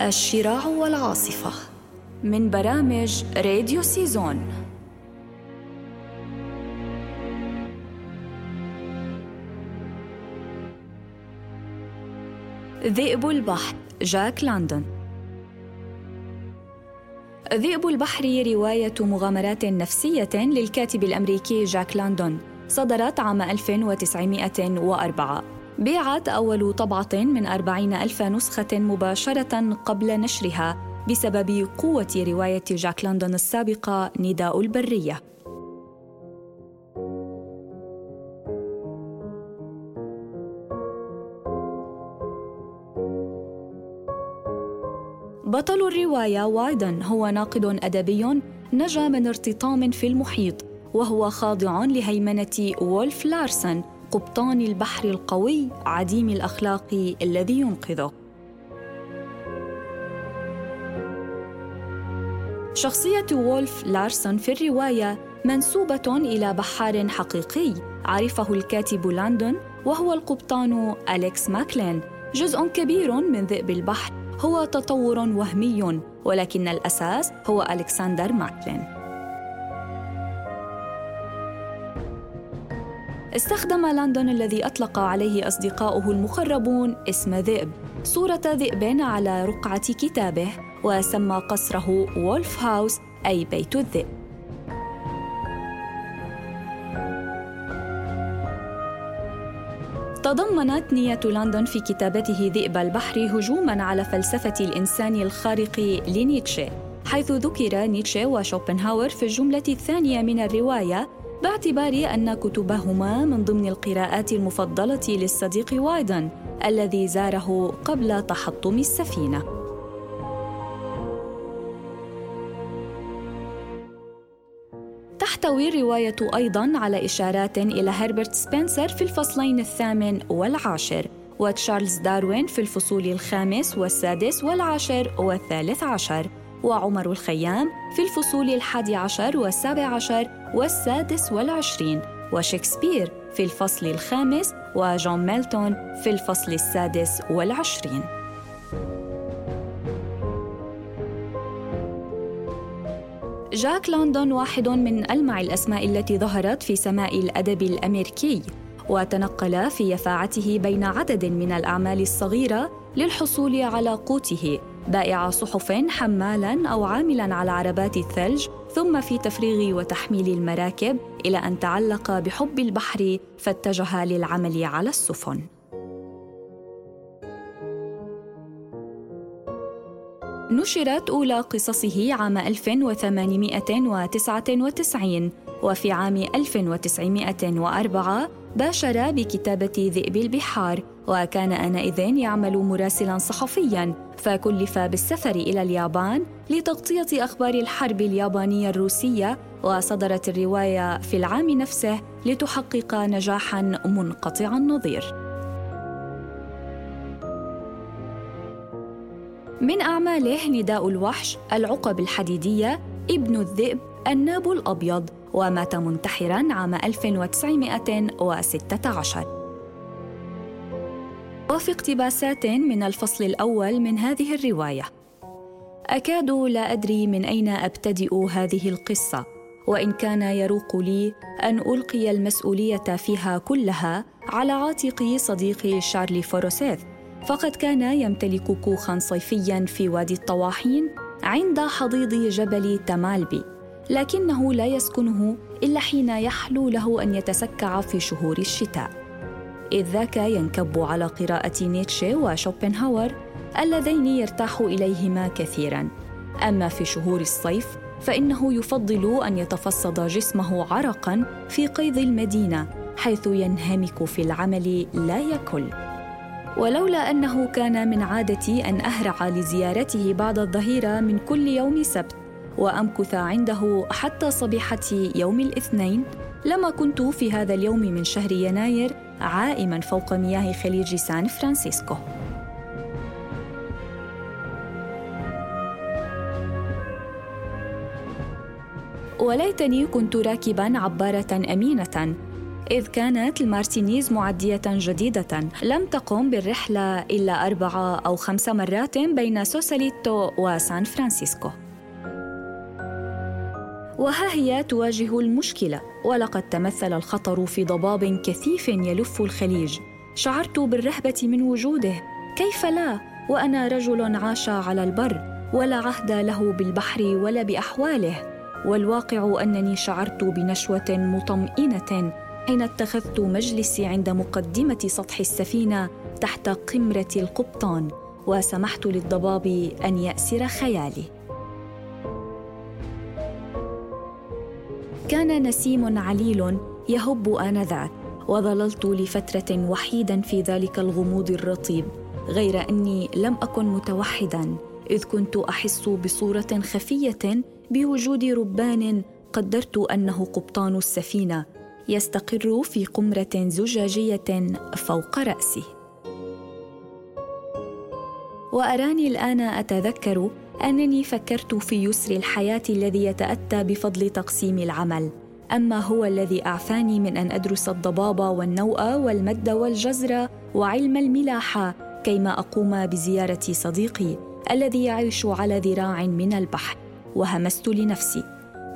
الشراع والعاصفة من برامج راديو سيزون. ذئب البحر جاك لاندون. ذئب البحر رواية مغامرات نفسية للكاتب الأمريكي جاك لاندون صدرت عام 1904 بيعت أول طبعة من أربعين ألف نسخة مباشرة قبل نشرها بسبب قوة رواية جاك لندن السابقة نداء البرية. بطل الرواية وايدن هو ناقد أدبي نجا من ارتطام في المحيط وهو خاضع لهيمنة وولف لارسن قبطان البحر القوي عديم الأخلاق الذي ينقذه. شخصية وولف لارسون في الرواية منسوبة إلى بحار حقيقي عرفه الكاتب لاندون وهو القبطان أليكس ماكلين. جزء كبير من ذئب البحر هو تطور وهمي ولكن الأساس هو ألكسندر ماكلين. استخدم لاندون الذي أطلق عليه أصدقاؤه المقربون اسم ذئب. صورة ذئب على رقعة كتابه وسمى قصره وولف هاوس أي بيت الذئب. تضمنت نية لندن في كتابته ذئب البحر هجوماً على فلسفة الإنسان الخارق لنيتشه حيث ذكر نيتشه وشوبنهاور في الجملة الثانية من الرواية باعتبار أن كتبهما من ضمن القراءات المفضلة للصديق وايدن الذي زاره قبل تحطم السفينة. تحتوي الرواية أيضاً على إشارات إلى هربرت سبنسر في الفصلين الثامن والعاشر، وتشارلز داروين في الفصول الخامس والسادس والعاشر والثالث عشر، وعمر الخيام في الفصول الحادي عشر والسابع عشر والسادس والعشرين وشكسبير في الفصل الخامس وجون ميلتون في الفصل السادس والعشرين. جاك لندن واحد من ألمع الأسماء التي ظهرت في سماء الأدب الأمريكي وتنقل في يفاعته بين عدد من الأعمال الصغيرة للحصول على قوته. بائع صحف حمالا أو عاملا على عربات الثلج ثم في تفريغ وتحميل المراكب إلى أن تعلق بحب البحر فاتجه للعمل على السفن. نشرت أولى قصصه عام 1899 وفي عام 1904 باشر بكتابة ذئب البحار وكان آنئذ يعمل مراسلا صحفيا فكلف بالسفر إلى اليابان لتغطية أخبار الحرب اليابانية الروسية وصدرت الرواية في العام نفسه لتحقق نجاحا منقطع النظير. من أعماله نداء الوحش العقب الحديدية ابن الذئب الناب الأبيض ومات منتحرا عام 1916 وفي اقتباسات من الفصل الأول من هذه الرواية. أكاد لا أدري من أين أبتدئ هذه القصة وإن كان يروق لي أن ألقي المسؤولية فيها كلها على عاتق صديقي شارلي فوروسيث فقد كان يمتلك كوخا صيفيا في وادي الطواحين عند حضيض جبل تمالبي لكنه لا يسكنه إلا حين يحلو له أن يتسكع في شهور الشتاء. إذ ذاك ينكب على قراءة نيتشه وشوبنهاور اللذين يرتاح إليهما كثيرا. أما في شهور الصيف فإنه يفضل أن يتفصد جسمه عرقا في قيظ المدينة حيث ينهمك في العمل لا يكل. ولولا أنه كان من عادتي أن أهرع لزيارته بعد الظهيره من كل يوم سبت وأمكث عنده حتى صبيحة يوم الاثنين لما كنت في هذا اليوم من شهر يناير عائما فوق مياه خليج سان فرانسيسكو. وليتني كنت راكبا عبارة أمينة إذ كانت المارتينيز معدية جديدة. لم تقم بالرحلة إلا أربعة أو خمس مرات بين سوساليتو وسان فرانسيسكو. وها هي تواجه المشكلة؟ ولقد تمثل الخطر في ضباب كثيف يلف الخليج. شعرت بالرهبة من وجوده. كيف لا؟ وأنا رجل عاش على البر ولا عهد له بالبحر ولا بأحواله. والواقع أنني شعرت بنشوة مطمئنة حين اتخذت مجلسي عند مقدمة سطح السفينة تحت قمرة القبطان وسمحت للضباب أن يأسر خيالي. كان نسيم عليل يهب آنذاك وظللت لفترة وحيدا في ذلك الغموض الرطيب غير أني لم أكن متوحدا إذ كنت أحس بصورة خفية بوجود ربان قدرت أنه قبطان السفينة يستقر في قمرة زجاجية فوق رأسي. وأراني الآن أتذكر أنني فكرت في يسر الحياة الذي يتأتى بفضل تقسيم العمل أما هو الذي أعفاني من أن أدرس الضباب والنوء والمد والجزر وعلم الملاحه كيما أقوم بزيارة صديقي الذي يعيش على ذراع من البحر وهمست لنفسي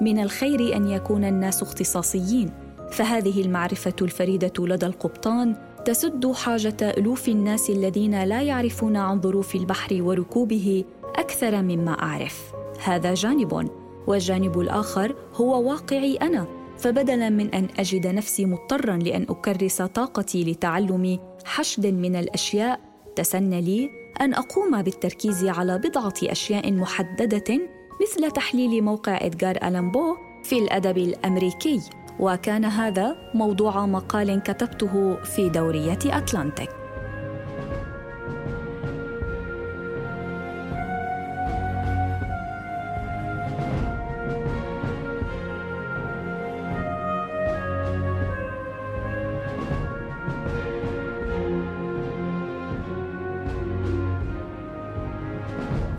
من الخير أن يكون الناس اختصاصيين فهذه المعرفة الفريدة لدى القبطان تسد حاجة ألوف الناس الذين لا يعرفون عن ظروف البحر وركوبه أكثر مما أعرف. هذا جانب والجانب الآخر هو واقعي أنا. فبدلا من أن أجد نفسي مضطرا لأن أكرس طاقتي لتعلم حشد من الأشياء تسنى لي أن أقوم بالتركيز على بضعة أشياء محددة مثل تحليل موقع إدغار ألان بو في الأدب الأمريكي. وكان هذا موضوع مقال كتبته في دورية أتلانتيك.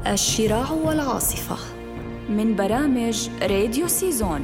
الشراع والعاصفة. من برامج راديو سيزون.